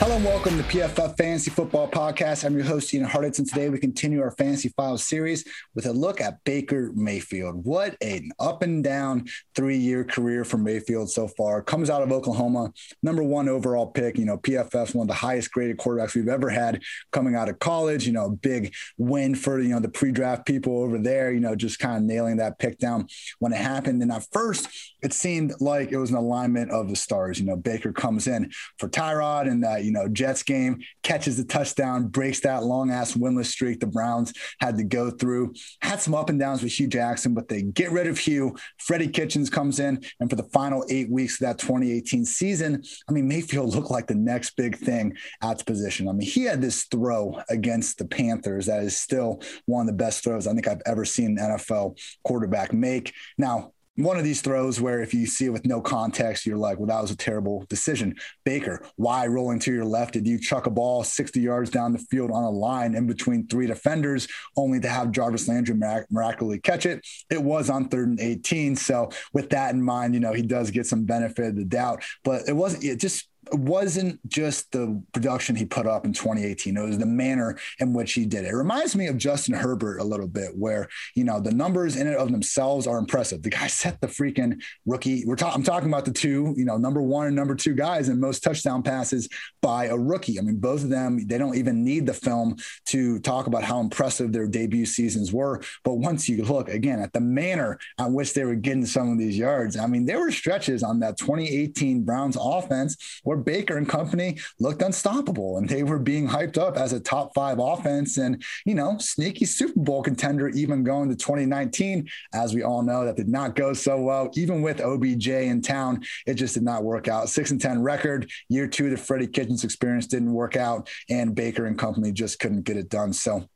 Hello and welcome to PFF Fantasy Football Podcast. I'm your host, Ian Hartitz, and today we continue our Fantasy Files series with a look at Baker Mayfield. What an up and down three year career for Mayfield so far. Comes out of Oklahoma, number one overall pick. You know, PFF, one of the highest graded quarterbacks we've ever had coming out of college. You know, big win for, you know, the pre draft people over there, you know, just kind of nailing that pick down when it happened. And at first, it seemed like it was an alignment of the stars. You know, Baker comes in for Tyrod and that, you know, Jets game, catches the touchdown, breaks that long ass winless streak the Browns had to go through. Had some up and downs with Hue Jackson, but they get rid of Hue. Freddie Kitchens comes in, and for the final eight weeks of that 2018 season, I mean, Mayfield looked like the next big thing at the position. I mean, he had this throw against the Panthers that is still one of the best throws I think I've ever seen an NFL quarterback make. Now, one of these throws where if you see it with no context, you're like, well, that was a terrible decision. Baker, why rolling to your left? Did you chuck a ball 60 yards down the field on a line in between three defenders, only to have Jarvis Landry mirac- miraculously catch it? It was on third and 18. So with that in mind, you know, he does get some benefit of the doubt, but it wasn't, it just, wasn't just the production he put up in 2018. It was the manner in which he did it. It reminds me of Justin Herbert a little bit, where you know the numbers in and of themselves are impressive. The guy set the freaking rookie. We're talking. I'm talking about the two, you know, number one and number two guys in most touchdown passes by a rookie. I mean, both of them. They don't even need the film to talk about how impressive their debut seasons were. But once you look again at the manner on which they were getting some of these yards, I mean, there were stretches on that 2018 Browns offense where Baker and company looked unstoppable and they were being hyped up as a top five offense and, you know, sneaky Super Bowl contender, even going to 2019. As we all know, that did not go so well. Even with OBJ in town, it just did not work out. Six and 10 record. Year two, the Freddie Kitchens experience didn't work out, and Baker and company just couldn't get it done. So,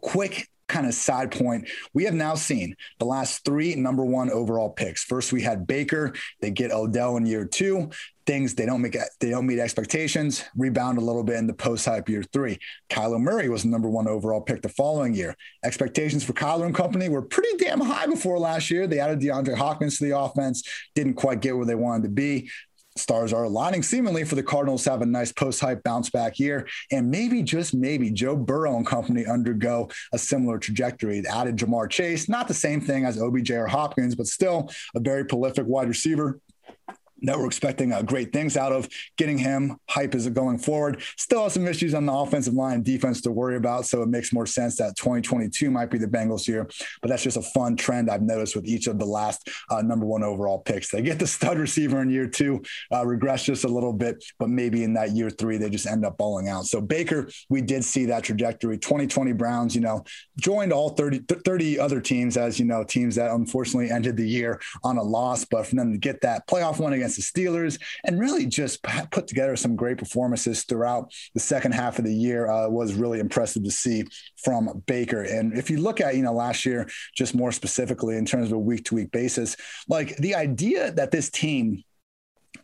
quick kind of side point, we have now seen the last three number one overall picks. First, we had Baker. They get Odell in year two. Things they don't make they don't meet expectations. Rebound a little bit in the post hype year three. Kyler Murray was the number one overall pick the following year. Expectations for Kyler and company were pretty damn high before last year. They added DeAndre Hopkins to the offense. Didn't quite get where they wanted to be stars are aligning seemingly for the Cardinals to have a nice post hype bounce back year. And maybe, just maybe, Joe Burrow and company undergo a similar trajectory. They added Ja'Marr Chase, not the same thing as OBJ or Hopkins, but still a very prolific wide receiver that we're expecting uh, great things out of getting him. Hype is going forward. Still have some issues on the offensive line defense to worry about. So it makes more sense that 2022 might be the Bengals year. But that's just a fun trend I've noticed with each of the last uh, number one overall picks. They get the stud receiver in year two, uh, regress just a little bit, but maybe in that year three, they just end up balling out. So Baker, we did see that trajectory. 2020 Browns, you know, joined all 30, 30 other teams as, you know, teams that unfortunately ended the year on a loss. But for them to get that playoff one against against the Steelers, and really just put together some great performances throughout the second half of the year. Uh, was really impressive to see from Baker. And if you look at, you know, last year, just more specifically in terms of a week to week basis, like the idea that this team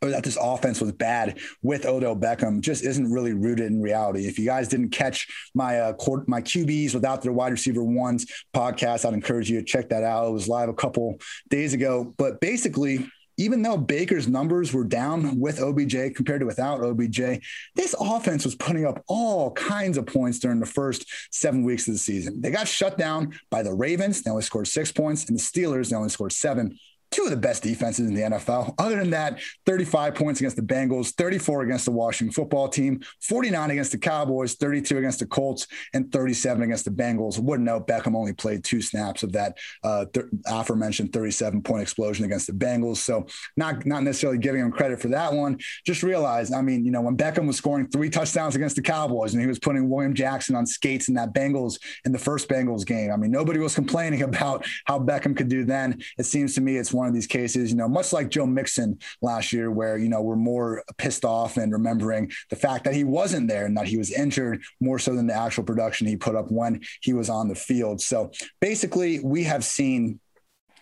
or that this offense was bad with Odell Beckham just isn't really rooted in reality. If you guys didn't catch my uh, my QBs without their wide receiver ones podcast, I'd encourage you to check that out. It was live a couple days ago, but basically even though Baker's numbers were down with OBJ compared to without OBJ, this offense was putting up all kinds of points during the first seven weeks of the season. They got shut down by the Ravens. They only scored six points, and the Steelers, they only scored seven two of the best defenses in the NFL. Other than that, 35 points against the Bengals, 34 against the Washington football team, 49 against the Cowboys, 32 against the Colts, and 37 against the Bengals. Wouldn't know Beckham only played two snaps of that uh, th- aforementioned 37 point explosion against the Bengals. So not not necessarily giving him credit for that one. Just realize, I mean, you know, when Beckham was scoring three touchdowns against the Cowboys and he was putting William Jackson on skates in that Bengals in the first Bengals game. I mean, nobody was complaining about how Beckham could do then. It seems to me it's one of these cases, you know, much like Joe Mixon last year, where, you know, we're more pissed off and remembering the fact that he wasn't there and that he was injured more so than the actual production he put up when he was on the field. So basically, we have seen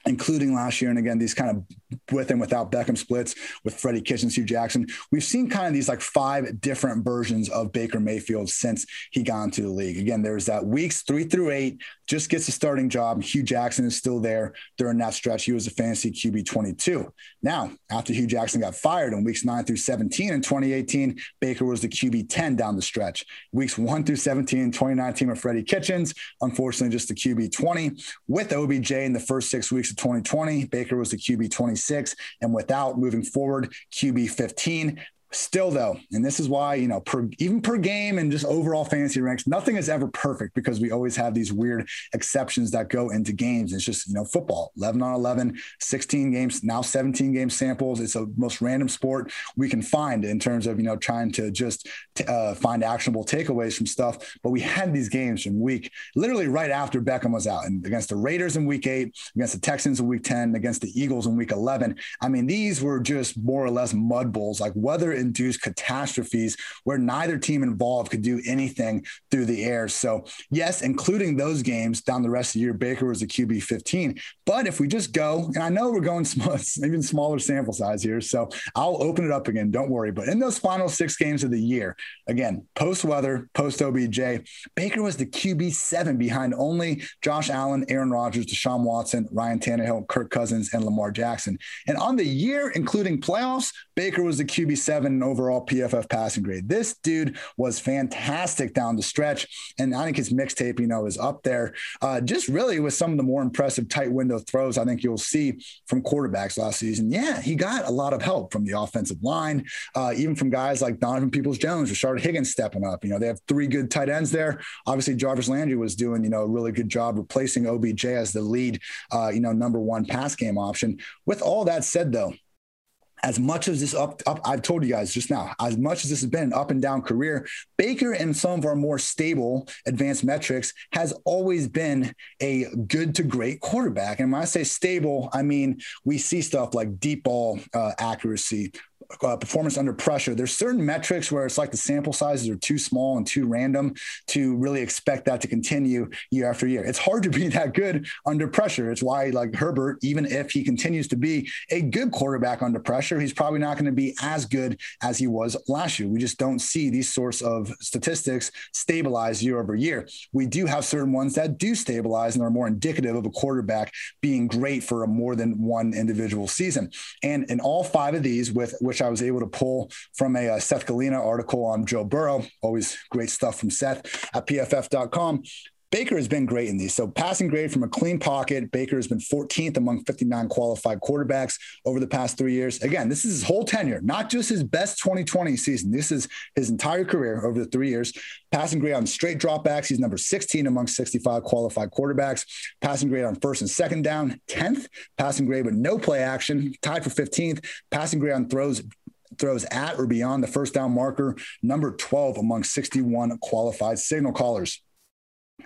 including last year. And again, these kind of with and without Beckham splits with Freddie Kitchens, Hue Jackson. We've seen kind of these like five different versions of Baker Mayfield since he got into the league. Again, there's that weeks three through eight, just gets a starting job. Hue Jackson is still there during that stretch. He was a fantasy QB 22. Now, after Hue Jackson got fired in weeks nine through 17 in 2018, Baker was the QB 10 down the stretch. Weeks one through 17 in 2019 with Freddie Kitchens, unfortunately, just the QB 20. With OBJ in the first six weeks 2020, Baker was the QB 26. And without moving forward, QB 15. Still, though, and this is why, you know, per, even per game and just overall fantasy ranks, nothing is ever perfect because we always have these weird exceptions that go into games. It's just, you know, football 11 on 11, 16 games, now 17 game samples. It's the most random sport we can find in terms of, you know, trying to just t- uh, find actionable takeaways from stuff. But we had these games from week, literally right after Beckham was out and against the Raiders in week eight, against the Texans in week 10, against the Eagles in week 11. I mean, these were just more or less mud bowls, like weather induced catastrophes where neither team involved could do anything through the air. So, yes, including those games down the rest of the year, Baker was a QB 15. But if we just go, and I know we're going small, even smaller sample size here, so I'll open it up again. Don't worry. But in those final six games of the year, again, post weather, post OBJ, Baker was the QB seven behind only Josh Allen, Aaron Rodgers, Deshaun Watson, Ryan Tannehill, Kirk Cousins, and Lamar Jackson. And on the year, including playoffs, Baker was the QB seven in overall PFF passing grade. This dude was fantastic down the stretch. And I think his mixtape, you know, is up there. Uh, just really with some of the more impressive tight window throws I think you'll see from quarterbacks last season. Yeah, he got a lot of help from the offensive line, uh, even from guys like Donovan Peoples Jones, Rashard Higgins stepping up. You know, they have three good tight ends there. Obviously, Jarvis Landry was doing, you know, a really good job replacing OBJ as the lead, uh, you know, number one pass game option. With all that said, though, as much as this up, up, I've told you guys just now, as much as this has been an up and down career, Baker and some of our more stable advanced metrics has always been a good to great quarterback. And when I say stable, I mean we see stuff like deep ball uh, accuracy, uh, performance under pressure, there's certain metrics where it's like the sample sizes are too small and too random to really expect that to continue year after year. It's hard to be that good under pressure. It's why, like Herbert, even if he continues to be a good quarterback under pressure, he's probably not going to be as good as he was last year. We just don't see these sorts of statistics stabilize year over year. We do have certain ones that do stabilize and are more indicative of a quarterback being great for a more than one individual season. And in all five of these, with which I was able to pull from a, a uh, Seth Galina article on Joe Burrow. Always great stuff from Seth at pff.com. Baker has been great in these. So passing grade from a clean pocket, Baker has been 14th among 59 qualified quarterbacks over the past three years. Again, this is his whole tenure, not just his best 2020 season. This is his entire career over the three years. Passing grade on straight dropbacks, he's number 16 among 65 qualified quarterbacks. Passing grade on first and second down, 10th. Passing grade with no play action, tied for 15th. Passing grade on throws throws at or beyond the first down marker, number 12 among 61 qualified signal callers.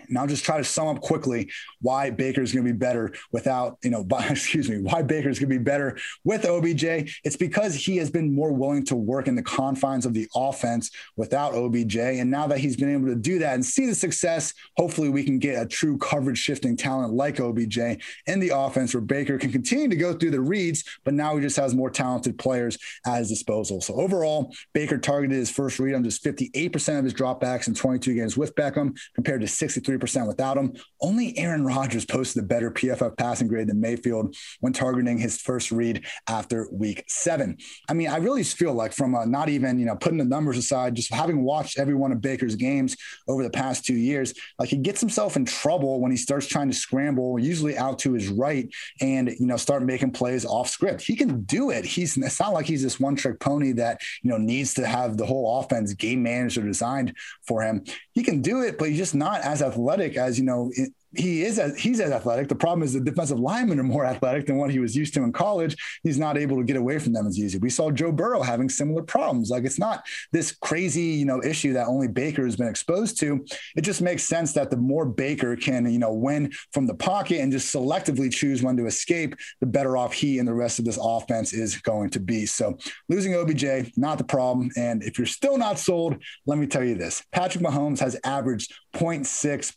Now, just try to sum up quickly why Baker's going to be better without, you know, by, excuse me, why Baker's going to be better with OBJ. It's because he has been more willing to work in the confines of the offense without OBJ. And now that he's been able to do that and see the success, hopefully we can get a true coverage shifting talent like OBJ in the offense where Baker can continue to go through the reads, but now he just has more talented players at his disposal. So overall, Baker targeted his first read on just 58% of his dropbacks in 22 games with Beckham compared to 63 percent without him. Only Aaron Rodgers posted a better PFF passing grade than Mayfield when targeting his first read after week seven. I mean, I really feel like from a, not even, you know, putting the numbers aside, just having watched every one of Baker's games over the past two years, like he gets himself in trouble when he starts trying to scramble, usually out to his right and, you know, start making plays off script. He can do it. He's, it's not like he's this one trick pony that, you know, needs to have the whole offense game managed or designed for him. He can do it, but he's just not as athletic as you know he is as he's as athletic. The problem is the defensive linemen are more athletic than what he was used to in college. He's not able to get away from them as easy. We saw Joe Burrow having similar problems. Like it's not this crazy, you know, issue that only Baker has been exposed to. It just makes sense that the more Baker can, you know, win from the pocket and just selectively choose when to escape, the better off he and the rest of this offense is going to be. So losing OBJ, not the problem. And if you're still not sold, let me tell you this: Patrick Mahomes has averaged 0.6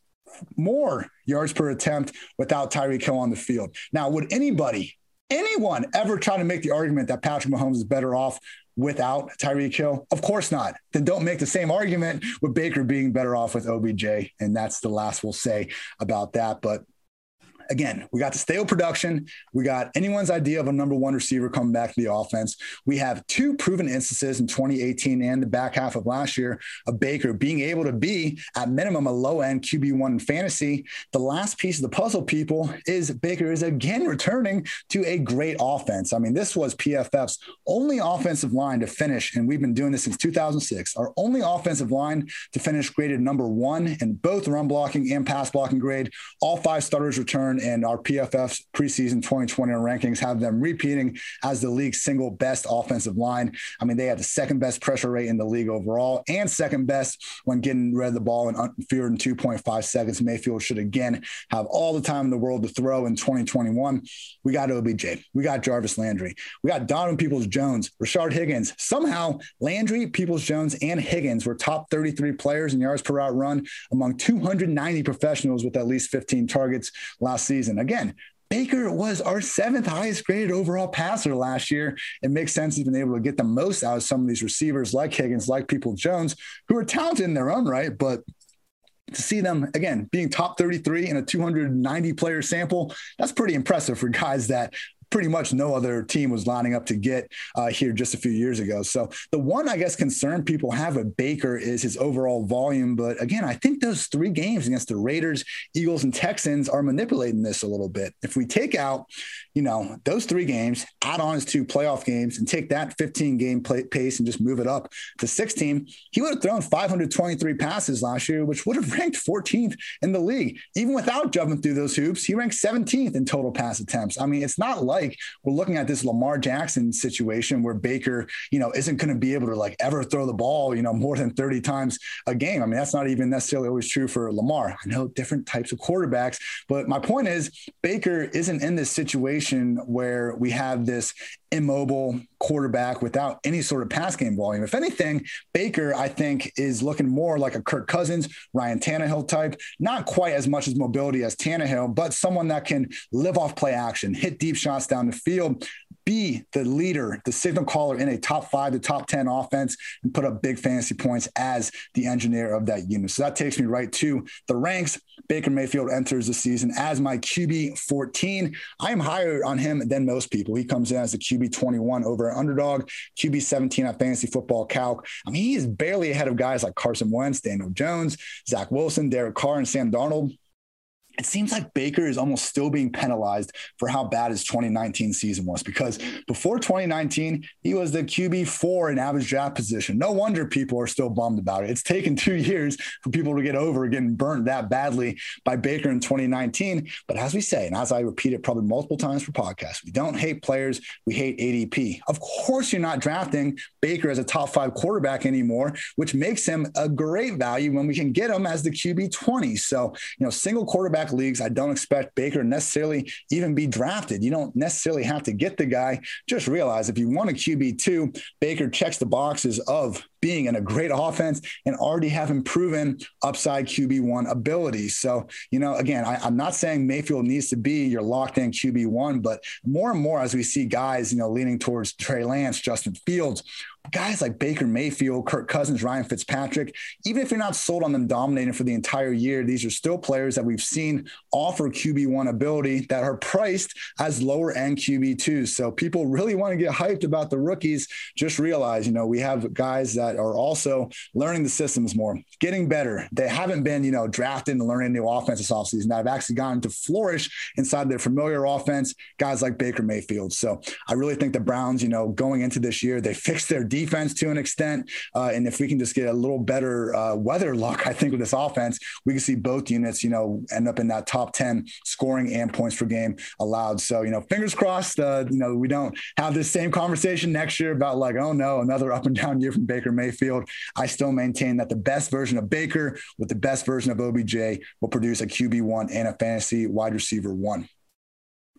more yards per attempt without Tyreek Hill on the field. Now, would anybody, anyone ever try to make the argument that Patrick Mahomes is better off without Tyreek Hill? Of course not. Then don't make the same argument with Baker being better off with OBJ. And that's the last we'll say about that. But again, we got the stale production. We got anyone's idea of a number one receiver coming back to the offense. We have two proven instances in 2018 and the back half of last year of Baker being able to be at minimum a low end QB1 fantasy. The last piece of the puzzle, people, is Baker is again returning to a great offense. I mean, this was PFF's only offensive line to finish, and we've been doing this since 2006. Our only offensive line to finish graded number one in both run blocking and pass blocking grade. All five starters return and our PFF's preseason 2020 rankings have them repeating as the league's single best offensive line. I mean, they had the second best pressure rate in the league overall and second best when getting rid of the ball in fewer than 2.5 seconds. Mayfield should again have all the time in the world to throw in 2021. We got OBJ, we got Jarvis Landry, we got Donovan Peoples Jones, Rashard Higgins. Somehow, Landry, Peoples Jones, and Higgins were top 33 players in yards per route run among 290 professionals with at least 15 targets last season. Again, Baker was our seventh highest graded overall passer last year. It makes sense he's been able to get the most out of some of these receivers like Higgins, like People Jones, who are talented in their own right, but to see them again being top 33 in a 290 player sample, that's pretty impressive for guys that pretty much no other team was lining up to get uh, here just a few years ago. So the one, I guess, concern people have with Baker is his overall volume. But again, I think those three games against the Raiders, Eagles, and Texans are manipulating this a little bit. If we take out, you know, those three games, add on his two playoff games, and take that 15 game play, pace and just move it up to 16, he would have thrown 523 passes last year, which would have ranked 14th in the league. Even without jumping through those hoops, he ranked 17th in total pass attempts. I mean, it's not like like we're looking at this Lamar Jackson situation where Baker, you know, isn't going to be able to like ever throw the ball, you know, more than 30 times a game. I mean, that's not even necessarily always true for Lamar. I know different types of quarterbacks, but my point is Baker isn't in this situation where we have this immobile quarterback without any sort of pass game volume. If anything, Baker, I think, is looking more like a Kirk Cousins, Ryan Tannehill type, not quite as much as mobility as Tannehill, but someone that can live off play action, hit deep shots down the field, be the leader, the signal caller in a top five to top 10 offense and put up big fantasy points as the engineer of that unit. So that takes me right to the ranks. Baker Mayfield enters the season as my QB 14. I am higher on him than most people. He comes in as a QB 21 over an underdog, QB 17 at fantasy football calc. I mean, he is barely ahead of guys like Carson Wentz, Daniel Jones, Zach Wilson, Derek Carr, and Sam Darnold it seems like Baker is almost still being penalized for how bad his 2019 season was because before 2019, he was the QB four in average draft position. No wonder people are still bummed about it. It's taken two years for people to get over getting burnt that badly by Baker in 2019. But as we say, and as I repeat it probably multiple times for podcasts, we don't hate players, we hate ADP. Of course, you're not drafting Baker as a top five quarterback anymore, which makes him a great value when we can get him as the QB 20. So, you know, single quarterback quarterback leagues, I don't expect Baker necessarily even be drafted. You don't necessarily have to get the guy. Just realize if you want a QB2, Baker checks the boxes of being in a great offense and already having proven upside QB1 abilities. So, you know, again, I, am not saying Mayfield needs to be your locked in QB1, but more and more as we see guys, you know, leaning towards Trey Lance, Justin Fields, guys like Baker Mayfield, Kirk Cousins, Ryan Fitzpatrick, even if you're not sold on them dominating for the entire year, these are still players that we've seen offer QB1 ability that are priced as lower end QB2s. So people really want to get hyped about the rookies. Just realize, you know, we have guys that are also learning the systems more, getting better. They haven't been, you know, drafted and learning new offense this offseason. I've actually gotten to flourish inside their familiar offense, guys like Baker Mayfield. So I really think the Browns, you know, going into this year, they fixed their defense to an extent. Uh, and if we can just get a little better uh, weather luck, I think with this offense, we can see both units, you know, end up in that top 10 scoring and points per game allowed. So, you know, fingers crossed, uh, you know, we don't have this same conversation next year about like, oh no, another up and down year from Baker Mayfield. I still maintain that the best version of Baker with the best version of OBJ will produce a QB1 and a fantasy wide receiver one.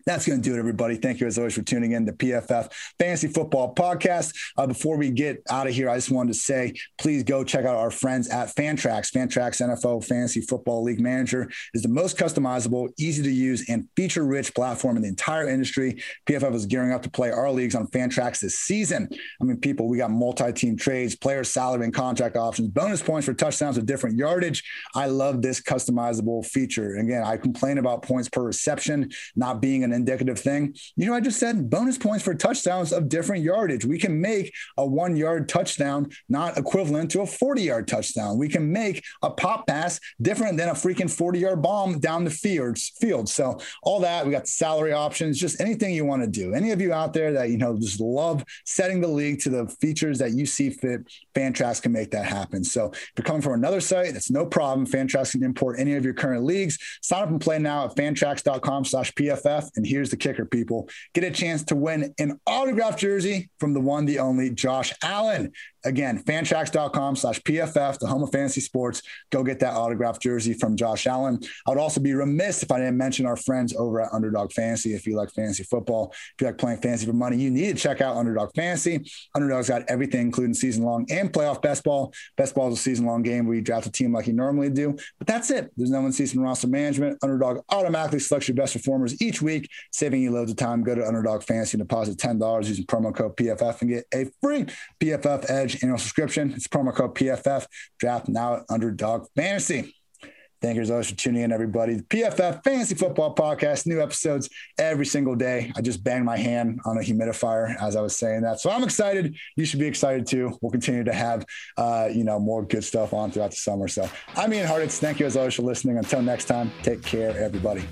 That's going to do it, everybody. Thank you as always for tuning in to PFF Fantasy Football Podcast. Uh, before we get out of here, I just wanted to say, please go check out our friends at Fantrax. Fantrax NFL Fantasy Football League Manager is the most customizable, easy to use, and feature-rich platform in the entire industry. PFF is gearing up to play our leagues on Fantrax this season. I mean, people, we got multi-team trades, player salary and contract options, bonus points for touchdowns with different yardage. I love this customizable feature. Again, I complain about points per reception not being an indicative thing. You know, I just said bonus points for touchdowns of different yardage. We can make a one yard touchdown not equivalent to a 40 yard touchdown. We can make a pop pass different than a freaking 40 yard bomb down the field. field. So, all that, we got salary options, just anything you want to do. Any of you out there that, you know, just love setting the league to the features that you see fit, Fantrax can make that happen. So, if you're coming from another site, that's no problem. Fantrax can import any of your current leagues. Sign up and play now at fantrax.com slash PFF. And here's the kicker, people get a chance to win an autographed jersey from the one, the only Josh Allen. Again, fantrax.com slash PFF, the home of fantasy sports. Go get that autographed jersey from Josh Allen. I would also be remiss if I didn't mention our friends over at Underdog Fantasy. If you like fantasy football, if you like playing fantasy for money, you need to check out Underdog Fantasy. Underdog's got everything, including season long and playoff best ball. Best ball is a season long game where you draft a team like you normally do, but that's it. There's no one season roster management. Underdog automatically selects your best performers each week, saving you loads of time. Go to Underdog Fantasy and deposit $10 using promo code PFF and get a free PFF Edge annual subscription. It's promo code PFF. Draft now at Underdog Fantasy. Thank you as always for tuning in, everybody. The PFF Fantasy Football Podcast, new episodes every single day. I just banged my hand on a humidifier as I was saying that. So I'm excited. You should be excited too. We'll continue to have, uh, you know, more good stuff on throughout the summer. So I'm Ian Hartitz. Thank you as always for listening. Until next time, take care, everybody.